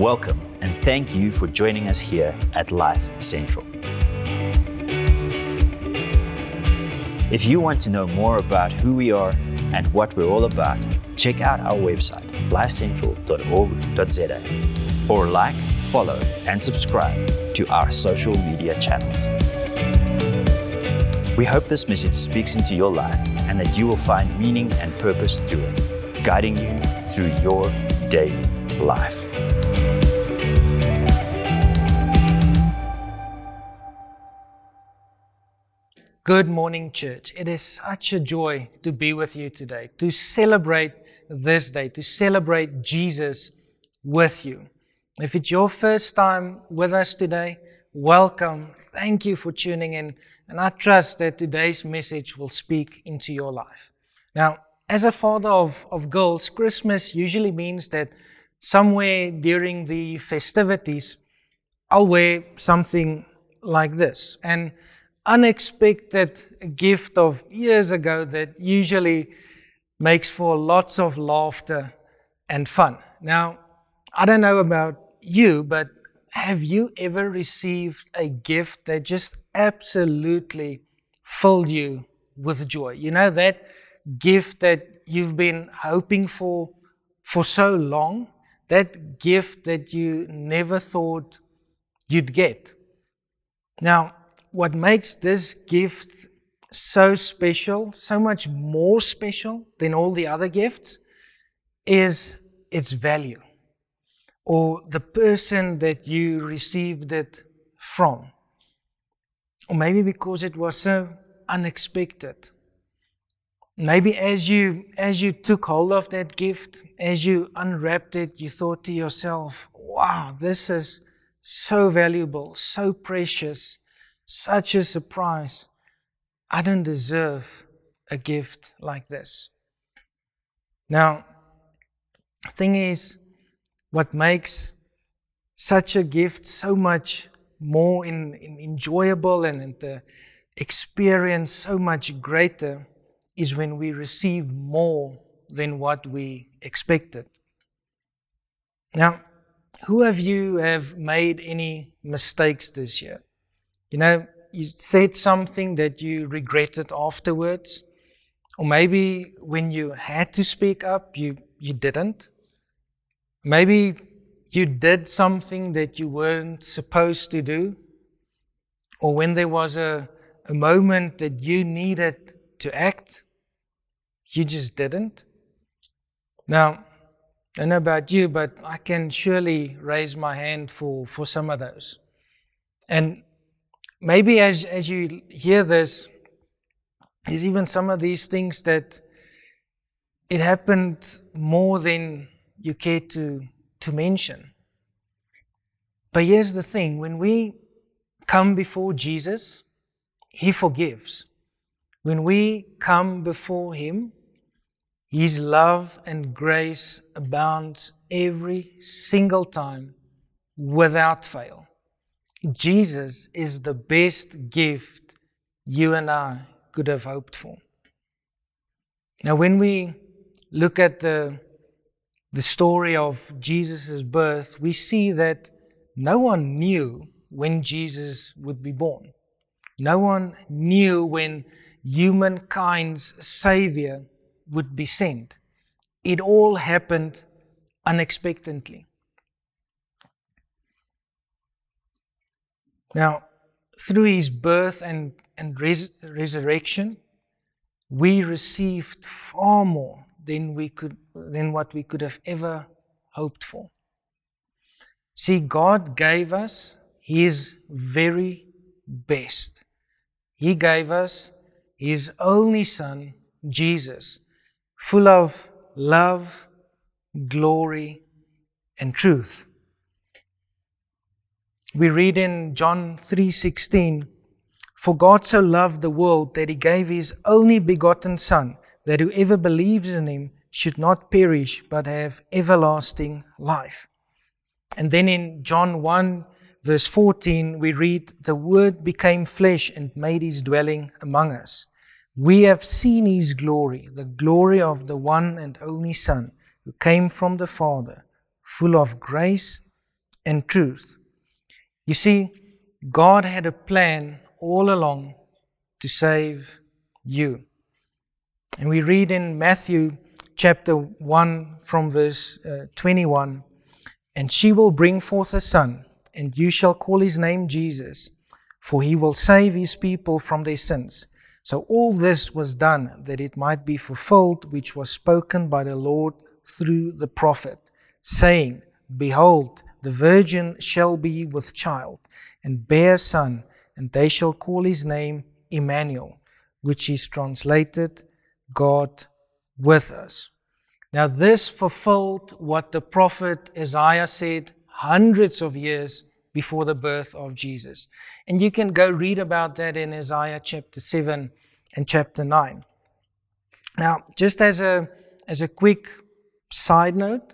Welcome and thank you for joining us here at Life Central. If you want to know more about who we are and what we're all about, check out our website, lifecentral.org.za, or like, follow, and subscribe to our social media channels. We hope this message speaks into your life and that you will find meaning and purpose through it, guiding you through your daily life. Good morning, church. It is such a joy to be with you today, to celebrate this day, to celebrate Jesus with you. If it's your first time with us today, welcome. Thank you for tuning in. And I trust that today's message will speak into your life. Now, as a father of, of girls, Christmas usually means that somewhere during the festivities, I'll wear something like this. And unexpected gift of years ago that usually makes for lots of laughter and fun. Now, I don't know about you, but have you ever received a gift that just absolutely filled you with joy? You know, that gift that you've been hoping for for so long, that gift that you never thought you'd get. Now, what makes this gift so special, so much more special than all the other gifts, is its value or the person that you received it from. Or maybe because it was so unexpected. Maybe as you as you took hold of that gift, as you unwrapped it, you thought to yourself, wow, this is so valuable, so precious such a surprise. I don't deserve a gift like this. Now, the thing is, what makes such a gift so much more in, in enjoyable and, and the experience so much greater is when we receive more than what we expected. Now, who of you have made any mistakes this year? You know, you said something that you regretted afterwards, or maybe when you had to speak up, you, you didn't. Maybe you did something that you weren't supposed to do, or when there was a, a moment that you needed to act, you just didn't. Now, I don't know about you, but I can surely raise my hand for, for some of those. And maybe as, as you hear this, there's even some of these things that it happened more than you care to, to mention. But here's the thing when we come before Jesus, He forgives. When we come before Him, His love and grace abounds every single time without fail. Jesus is the best gift you and I could have hoped for. Now, when we look at the, the story of Jesus' birth, we see that no one knew when Jesus would be born. No one knew when humankind's Savior would be sent. It all happened unexpectedly. Now, through his birth and, and res- resurrection, we received far more than, we could, than what we could have ever hoped for. See, God gave us his very best. He gave us his only Son, Jesus, full of love, glory, and truth. We read in John 3:16, "For God so loved the world that he gave his only begotten son, that whoever believes in him should not perish but have everlasting life." And then in John 1 verse 14 we read, "The word became flesh and made his dwelling among us. We have seen his glory, the glory of the one and only son who came from the Father, full of grace and truth. You see, God had a plan all along to save you. And we read in Matthew chapter 1 from verse uh, 21 And she will bring forth a son, and you shall call his name Jesus, for he will save his people from their sins. So all this was done that it might be fulfilled, which was spoken by the Lord through the prophet, saying, Behold, the virgin shall be with child, and bear a son, and they shall call his name Emmanuel, which is translated God with us. Now, this fulfilled what the prophet Isaiah said hundreds of years before the birth of Jesus. And you can go read about that in Isaiah chapter 7 and chapter 9. Now, just as a, as a quick side note,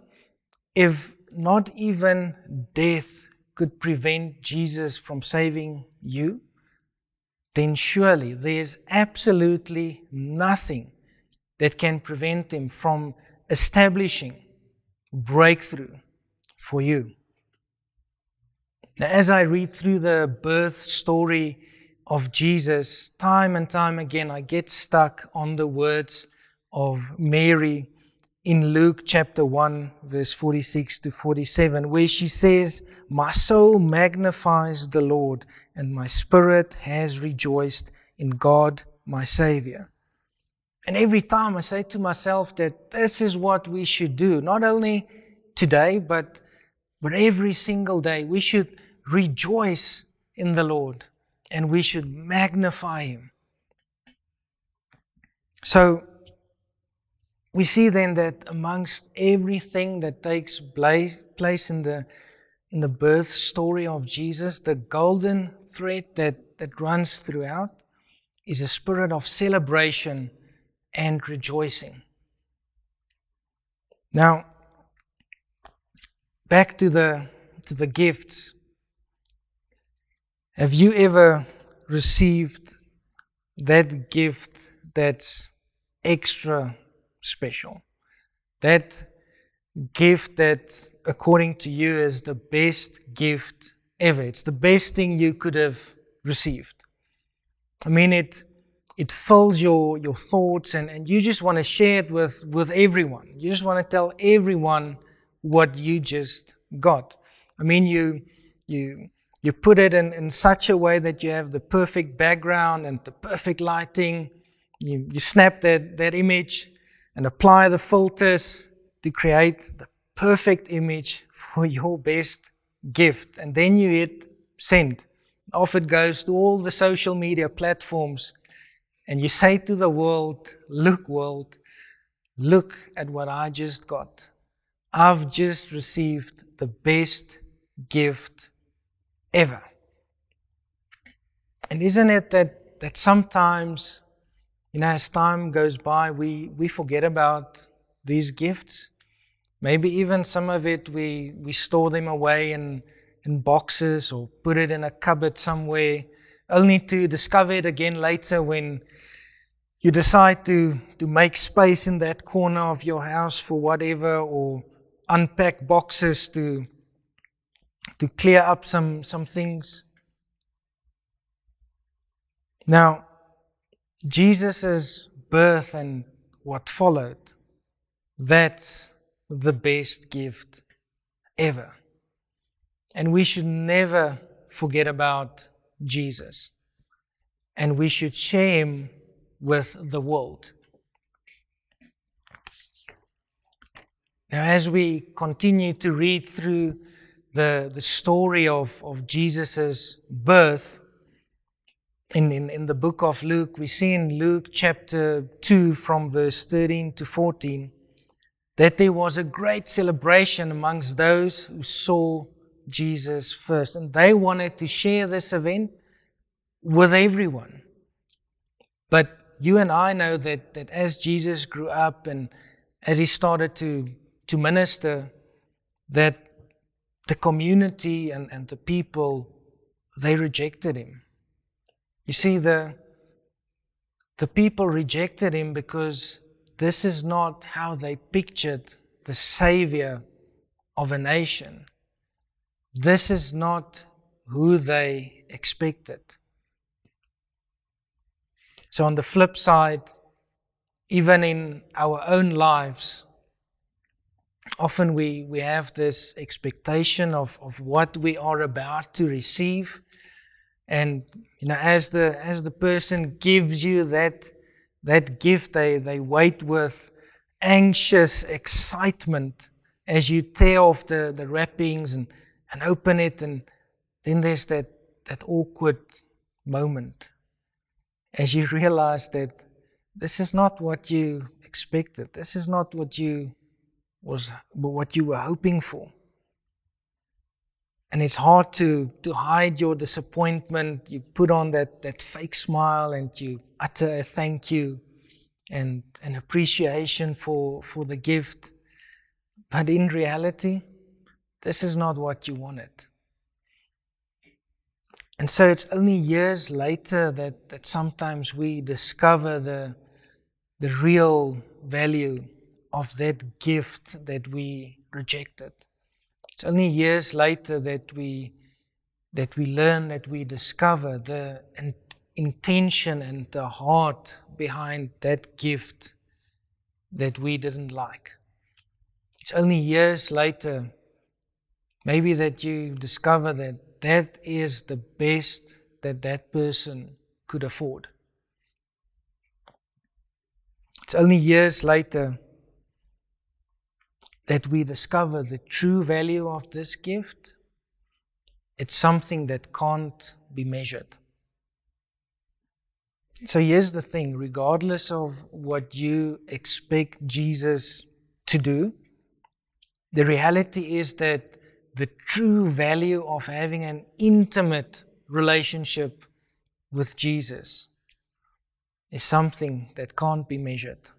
if not even death could prevent Jesus from saving you, then surely there's absolutely nothing that can prevent him from establishing breakthrough for you. Now, as I read through the birth story of Jesus, time and time again, I get stuck on the words of Mary in Luke chapter 1, verse 46 to 47, where she says, My soul magnifies the Lord, and my spirit has rejoiced in God my Savior. And every time I say to myself that this is what we should do, not only today, but, but every single day. We should rejoice in the Lord and we should magnify Him. So, we see then that amongst everything that takes place, in, the, in the birth story of Jesus, the golden thread that, that runs throughout is a spirit of celebration and rejoicing. Now, back to the, to the gifts. Have you ever received that gift that's extra special? That gift that, according to you, is the best gift ever. It's the best thing you could have received. I mean, it, it fills your, your thoughts, and, and you just want to share it with, with everyone. You just want to tell everyone what you just got. I mean, you, you, you put it in, in such a way that you have the perfect background and the perfect lighting. You, you snap that, that image and apply the filters to create the perfect image for your best gift. And then you hit send. Off it goes to all the social media platforms. And you say to the world, Look, world, look at what I just got. I've just received the best gift ever. And isn't it that, that sometimes, you know, as time goes by, we, we forget about these gifts? Maybe even some of it we, we store them away in, in boxes or put it in a cupboard somewhere, only to discover it again later when you decide to, to make space in that corner of your house for whatever or unpack boxes to to clear up some, some things. Now, Jesus' birth and what followed, that's the best gift ever. And we should never forget about Jesus. And we should share him with the world. Now, as we continue to read through the, the story of, of Jesus' birth in, in, in the book of Luke, we see in Luke chapter 2 from verse 13 to 14 that there was a great celebration amongst those who saw Jesus first. And they wanted to share this event with everyone. But you and I know that, that as Jesus grew up and as he started to, to minister, that the community and, and the people, they rejected him. You see, the, the people rejected him because this is not how they pictured the Savior of a nation. this is not who they expected. So, on the flip side, even in our own lives, often we, we have this expectation of, of what we are about to receive. And you know, as the as the person gives you that that gift, they, they wait with anxious excitement as you tear off the, the wrappings and, and open it, and then there's that, that awkward moment as you realize that this is not what you expected. This is not what you was what you were hoping for. And it's hard to, to hide your disappointment. You put on that, that fake smile and you utter a thank you and an appreciation for, for the gift. But in reality, this is not what you wanted. And so it's only years later that, that sometimes we discover the, the real value of that gift that we rejected. It's only years later that we, that we learn, that we discover the in, intention and the heart behind that gift that we didn't like. It's only years later, maybe that you discover that that is the best that that person could afford. It's only years later that we discover the true value of this gift. It's something that can't be measured. So here's the thing regardless of what you expect Jesus to do, the reality is that the true value of having an intimate relationship with Jesus is something that can't be measured.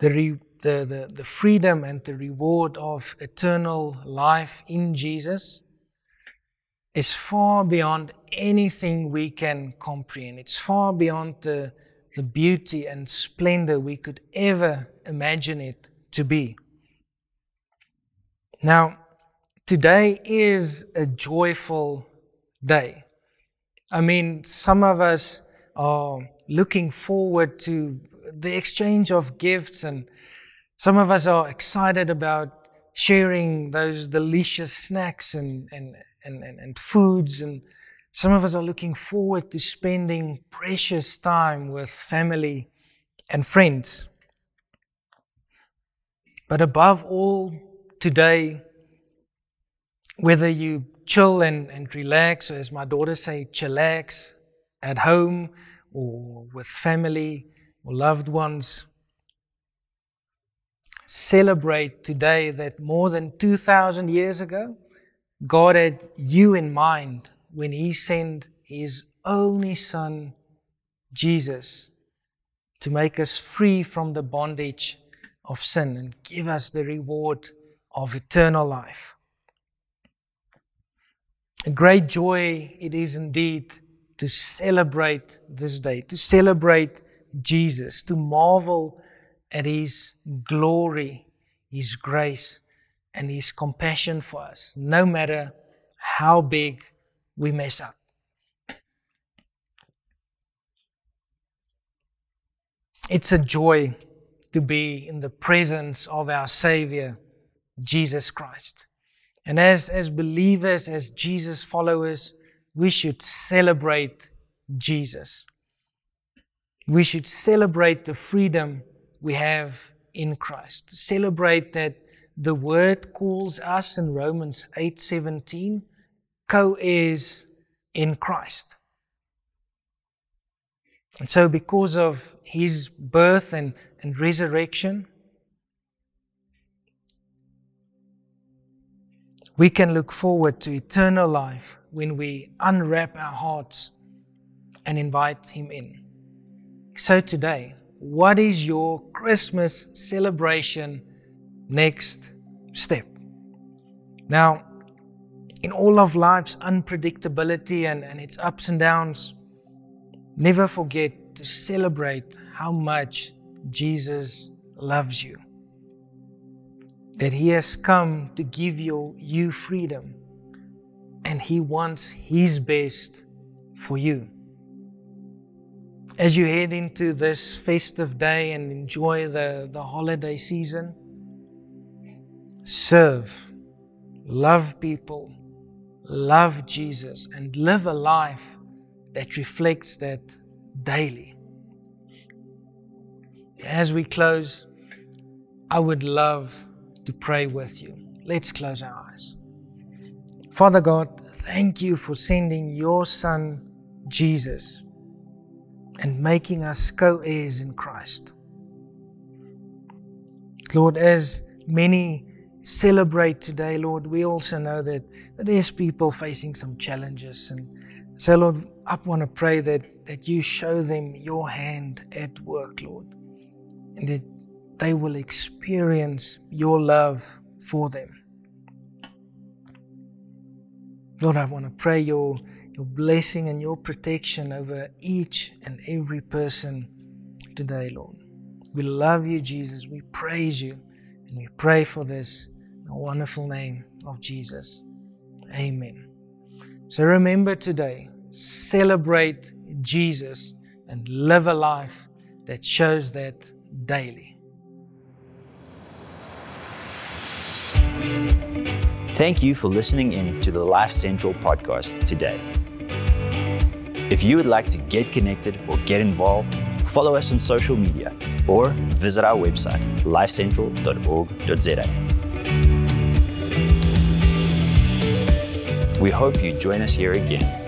The, re, the, the, the freedom and the reward of eternal life in Jesus is far beyond anything we can comprehend. It's far beyond the, the beauty and splendor we could ever imagine it to be. Now, today is a joyful day. I mean, some of us are looking forward to the exchange of gifts, and some of us are excited about sharing those delicious snacks and, and, and, and, and foods, and some of us are looking forward to spending precious time with family and friends. But above all, today, whether you chill and, and relax, as my daughter say, chillax at home or with family or loved ones, celebrate today that more than 2,000 years ago, God had you in mind when He sent His only Son, Jesus, to make us free from the bondage of sin and give us the reward of eternal life. A great joy it is indeed to celebrate this day, to celebrate Jesus, to marvel at His glory, His grace, and His compassion for us, no matter how big we mess up. It's a joy to be in the presence of our Savior, Jesus Christ. And as, as believers, as Jesus followers, we should celebrate Jesus. We should celebrate the freedom we have in Christ. Celebrate that the word calls us in Romans 8:17 co-heirs in Christ. And so because of his birth and and resurrection, we can look forward to eternal life when we unwrap our hearts and invite Him in. So, today, what is your Christmas celebration next step? Now, in all of life's unpredictability and, and its ups and downs, never forget to celebrate how much Jesus loves you. that He has come to give you, you freedom and He wants His best for you. As you head into this festive day and enjoy the, the holiday season, serve, love people, love Jesus, and live a life that reflects that daily. As we close, I would love to pray with you. Let's close our eyes. Father God, thank you for sending your Son, Jesus, and making us co heirs in Christ. Lord, as many celebrate today, Lord, we also know that, that there's people facing some challenges. And so, Lord, I want to pray that, that you show them your hand at work, Lord, and that they will experience your love for them. Lord, I want to pray your, your blessing and your protection over each and every person today, Lord. We love you, Jesus. We praise you. And we pray for this in the wonderful name of Jesus. Amen. So remember today, celebrate Jesus and live a life that shows that daily. Thank you for listening in to the Life Central podcast today. If you would like to get connected or get involved, follow us on social media or visit our website, lifecentral.org.za. We hope you join us here again.